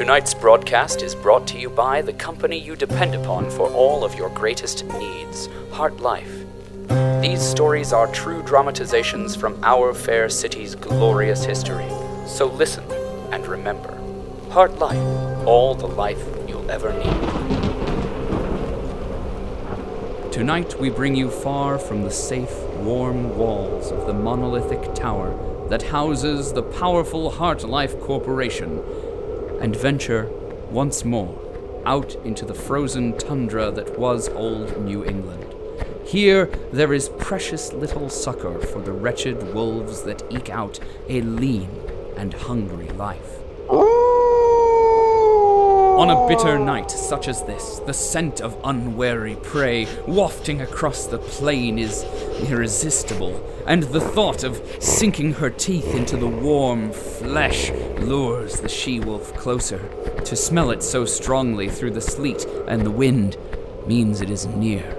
Tonight's broadcast is brought to you by the company you depend upon for all of your greatest needs, HartLife. These stories are true dramatizations from our fair city's glorious history. So listen and remember HartLife, all the life you'll ever need. Tonight we bring you far from the safe, warm walls of the monolithic tower that houses the powerful HartLife Corporation and venture once more out into the frozen tundra that was old New England. Here there is precious little succor for the wretched wolves that eke out a lean and hungry life. On a bitter night such as this, the scent of unwary prey wafting across the plain is irresistible, and the thought of sinking her teeth into the warm flesh lures the she wolf closer. To smell it so strongly through the sleet and the wind means it is near.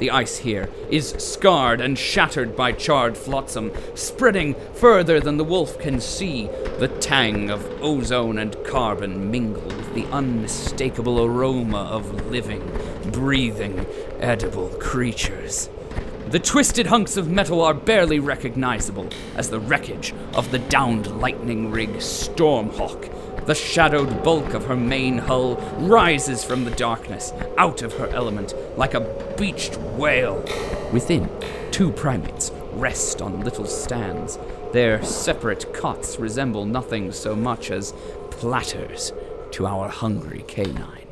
The ice here is scarred and shattered by charred flotsam, spreading further than the wolf can see. The tang of ozone and carbon mingle with the unmistakable aroma of living, breathing, edible creatures. The twisted hunks of metal are barely recognizable as the wreckage of the downed lightning rig Stormhawk. The shadowed bulk of her main hull rises from the darkness, out of her element, like a beached whale. Within, two primates rest on little stands. Their separate cots resemble nothing so much as platters to our hungry canine.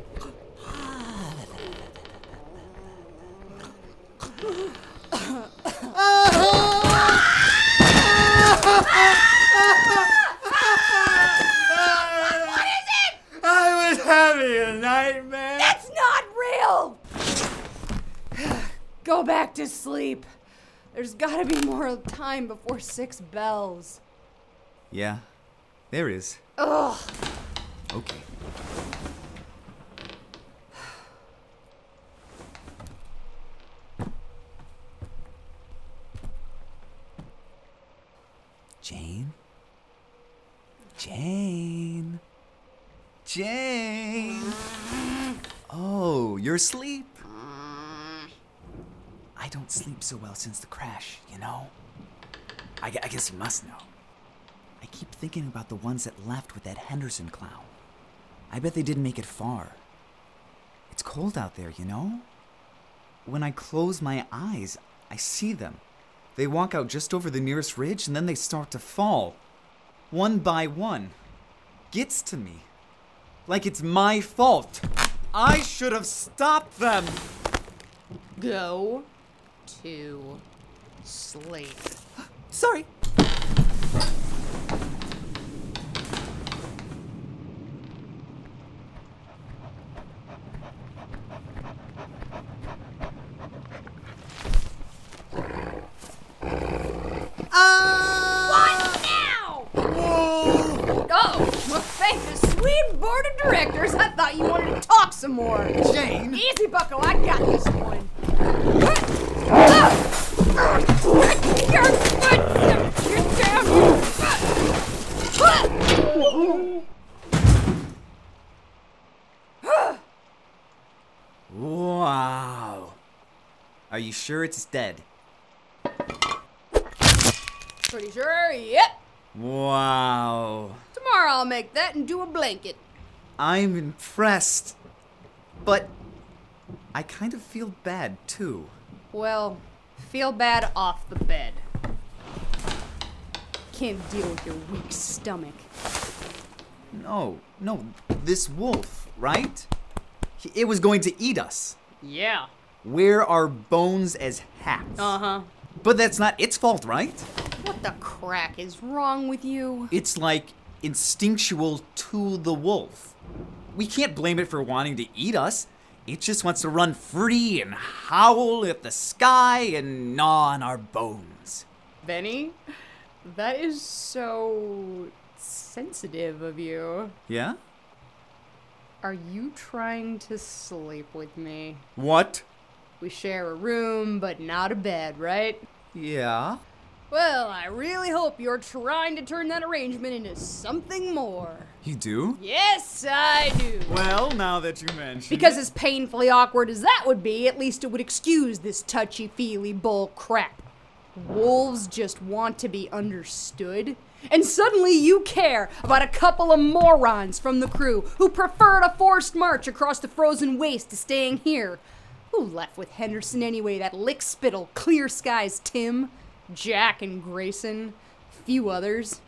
I was having a nightmare. That's not real! Go back to sleep. There's gotta be more time before six bells. Yeah, there is. Ugh. Okay. Jane? Jane? Jane? Oh, you're asleep? I don't sleep so well since the crash, you know? I, I guess you must know. I keep thinking about the ones that left with that Henderson clown. I bet they didn't make it far. It's cold out there, you know? When I close my eyes, I see them. They walk out just over the nearest ridge and then they start to fall. One by one. Gets to me. Like it's my fault. I should have stopped them. Go to sleep. Sorry. What now? Uh, oh, well, thank the sweet board of directors. I thought you wanted to talk some more. Jane? Easy, Bucko. I got this one. Your foot! Get down! Wow. Are you sure it's dead? Pretty sure, yep. Wow. Tomorrow I'll make that and do a blanket. I'm impressed. But I kind of feel bad too. Well, feel bad off the bed. Can't deal with your weak stomach. No, no, this wolf, right? He- It was going to eat us. Yeah. Wear our bones as hats. Uh huh. But that's not its fault, right? What the crack is wrong with you? It's like instinctual to the wolf. We can't blame it for wanting to eat us. It just wants to run free and howl at the sky and gnaw on our bones. Benny, that is so sensitive of you. Yeah? Are you trying to sleep with me? What? We share a room, but not a bed, right? Yeah. Well, I really hope you're trying to turn that arrangement into something more. You do? Yes, I do. Well, now that you mention Because as painfully awkward as that would be, at least it would excuse this touchy feely bull crap. Wolves just want to be understood. And suddenly you care about a couple of morons from the crew who preferred a forced march across the frozen waste to staying here. Who left with Henderson anyway? That lick spittle, clear skies Tim, Jack and Greyson, few others.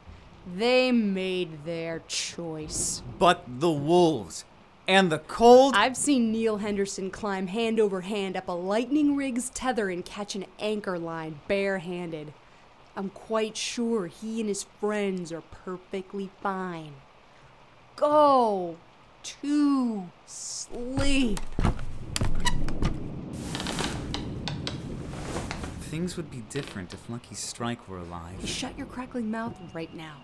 They made their choice. But the wolves and the cold. I've seen Neal Henderson climb hand over hand up a lightning rig's tether and catch an anchor line barehanded. I'm quite sure he and his friends are perfectly fine. Go to sleep. Things would be different if Lucky Strike were alive. Shut your crackling mouth right now.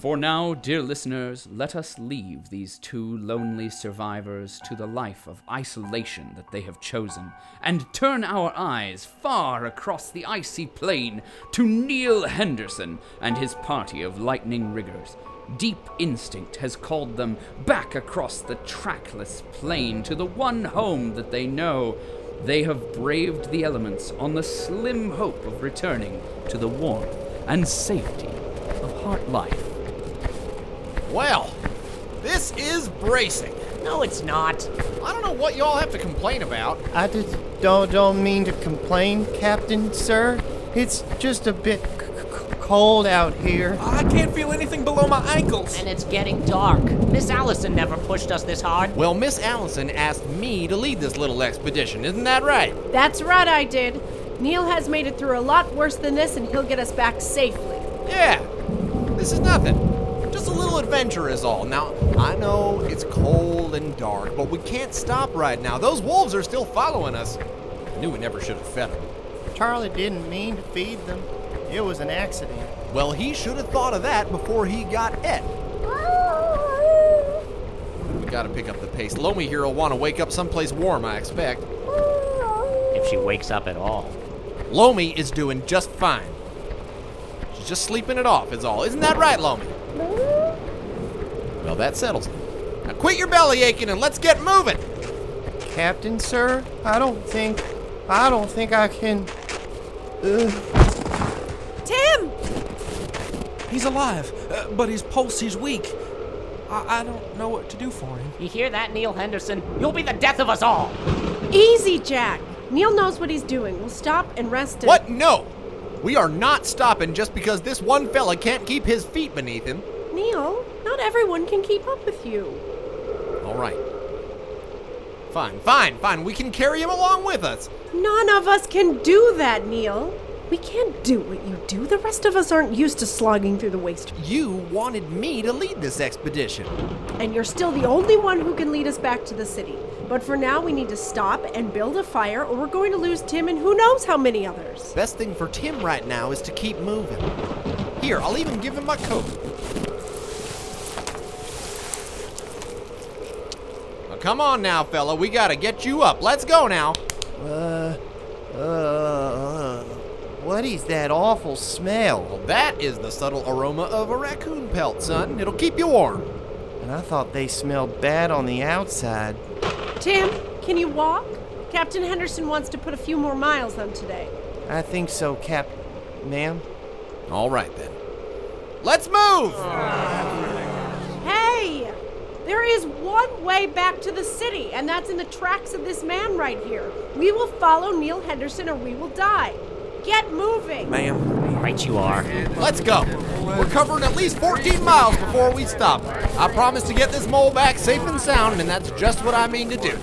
For now, dear listeners, let us leave these two lonely survivors to the life of isolation that they have chosen, and turn our eyes far across the icy plain to Neal Henderson and his party of lightning riggers. Deep instinct has called them back across the trackless plain to the one home that they know. They have braved the elements on the slim hope of returning to the warmth and safety of HartLife. Well, this is bracing. No, it's not. I don't know what y'all have to complain about. I just don't, don't mean to complain, Captain, sir. It's just a bit c- c- cold out here. I can't feel anything below my ankles. And it's getting dark. Miss Alison never pushed us this hard. Well, Miss Alison asked me to lead this little expedition, isn't that right? That's right, I did. Neal has made it through a lot worse than this, and he'll get us back safely. Yeah. This is nothing. Just a little adventure is all. Now, I know it's cold and dark, but we can't stop right now. Those wolves are still following us. I knew we never should have fed them. Charlie didn't mean to feed them. It was an accident. Well, he should have thought of that before he got et. We gotta pick up the pace. Loamy here will want to wake up someplace warm, I expect. If she wakes up at all. Loamy is doing just fine. She's just sleeping it off, is all. Isn't that right, Loamy? Well, that settles it. Now quit your belly aching and let's get moving. Captain, sir, I don't think. I don't think I can. Tim! He's alive, uh, but his pulse is weak. I, I don't know what to do for him. You hear that, Neal Henderson? You'll be the death of us all. Easy, Jack. Neal knows what he's doing. We'll stop and rest him. What? No! We are not stopping just because this one fella can't keep his feet beneath him. Neal, not everyone can keep up with you. All right. Fine, fine, fine. We can carry him along with us. None of us can do that, Neal. We can't do what you do. The rest of us aren't used to slogging through the waste. You wanted me to lead this expedition. And you're still the only one who can lead us back to the city. But for now, we need to stop and build a fire, or we're going to lose Tim and who knows how many others. Best thing for Tim right now is to keep moving. Here, I'll even give him my coat. Now, come on now, fella. We gotta get you up. Let's go now. Uh. Uh. What is that awful smell? Well, that is the subtle aroma of a raccoon pelt, son. It'll keep you warm. And I thought they smelled bad on the outside. Tim, can you walk? Captain Henderson wants to put a few more miles on today. I think so, Cap. Ma'am? All right then. Let's move! Hey! There is one way back to the city, and that's in the tracks of this man right here. We will follow Neal Henderson or we will die. Get moving! Ma'am. Right you are. Let's go. We're covering at least 14 miles before we stop. I promise to get this mole back safe and sound, and that's just what I mean to do.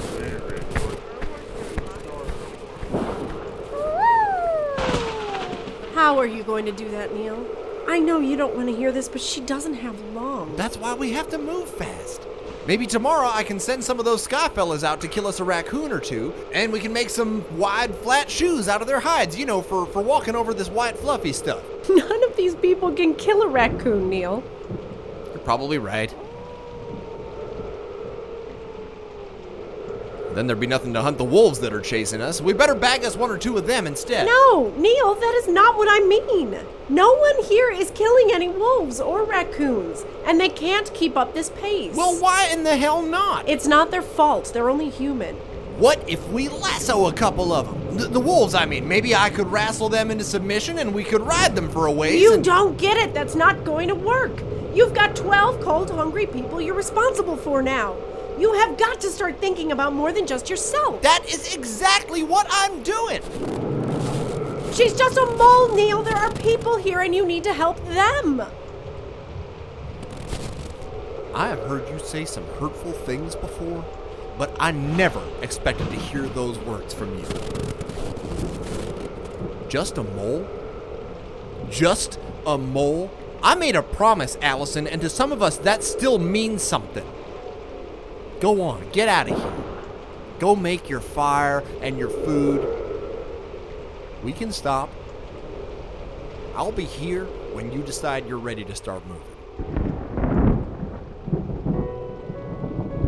How are you going to do that, Neal? I know you don't want to hear this, but she doesn't have long. That's why we have to move fast. Maybe tomorrow I can send some of those sky fellas out to kill us a raccoon or two, and we can make some wide, flat shoes out of their hides, you know, for, for walking over this white, fluffy stuff. None of these people can kill a raccoon, Neal. You're probably right. Then there'd be nothing to hunt the wolves that are chasing us. We better bag us one or two of them instead. No, Neal, that is not what I mean. No one here is killing any wolves or raccoons, and they can't keep up this pace. Well, why in the hell not? It's not their fault. They're only human. What if we lasso a couple of them? The, the wolves, I mean. Maybe I could wrestle them into submission and we could ride them for a ways. You and- don't get it. That's not going to work. You've got 12 cold, hungry people you're responsible for now. You have got to start thinking about more than just yourself. That is exactly what I'm doing. She's just a mole, Neal. There are people here and you need to help them. I have heard you say some hurtful things before, but I never expected to hear those words from you. Just a mole? Just a mole? I made a promise, Alison, and to some of us that still means something. Go on, get out of here. Go make your fire and your food. We can stop. I'll be here when you decide you're ready to start moving.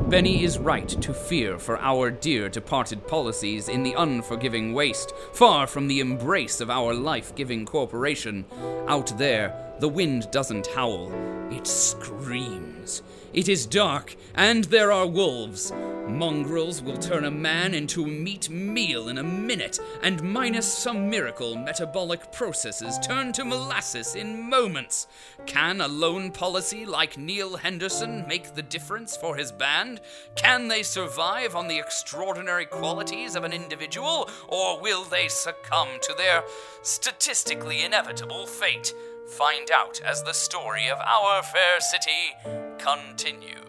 Benny is right to fear for our dear departed policies in the unforgiving waste, far from the embrace of our life giving corporation. Out there, the wind doesn't howl, it screams. It is dark, and there are wolves. Mongrels will turn a man into a meat meal in a minute, and minus some miracle, metabolic processes turn to molasses in moments. Can a lone policy like Neal Henderson make the difference for his band? Can they survive on the extraordinary qualities of an individual, or will they succumb to their statistically inevitable fate? Find out as the story of our fair city continues.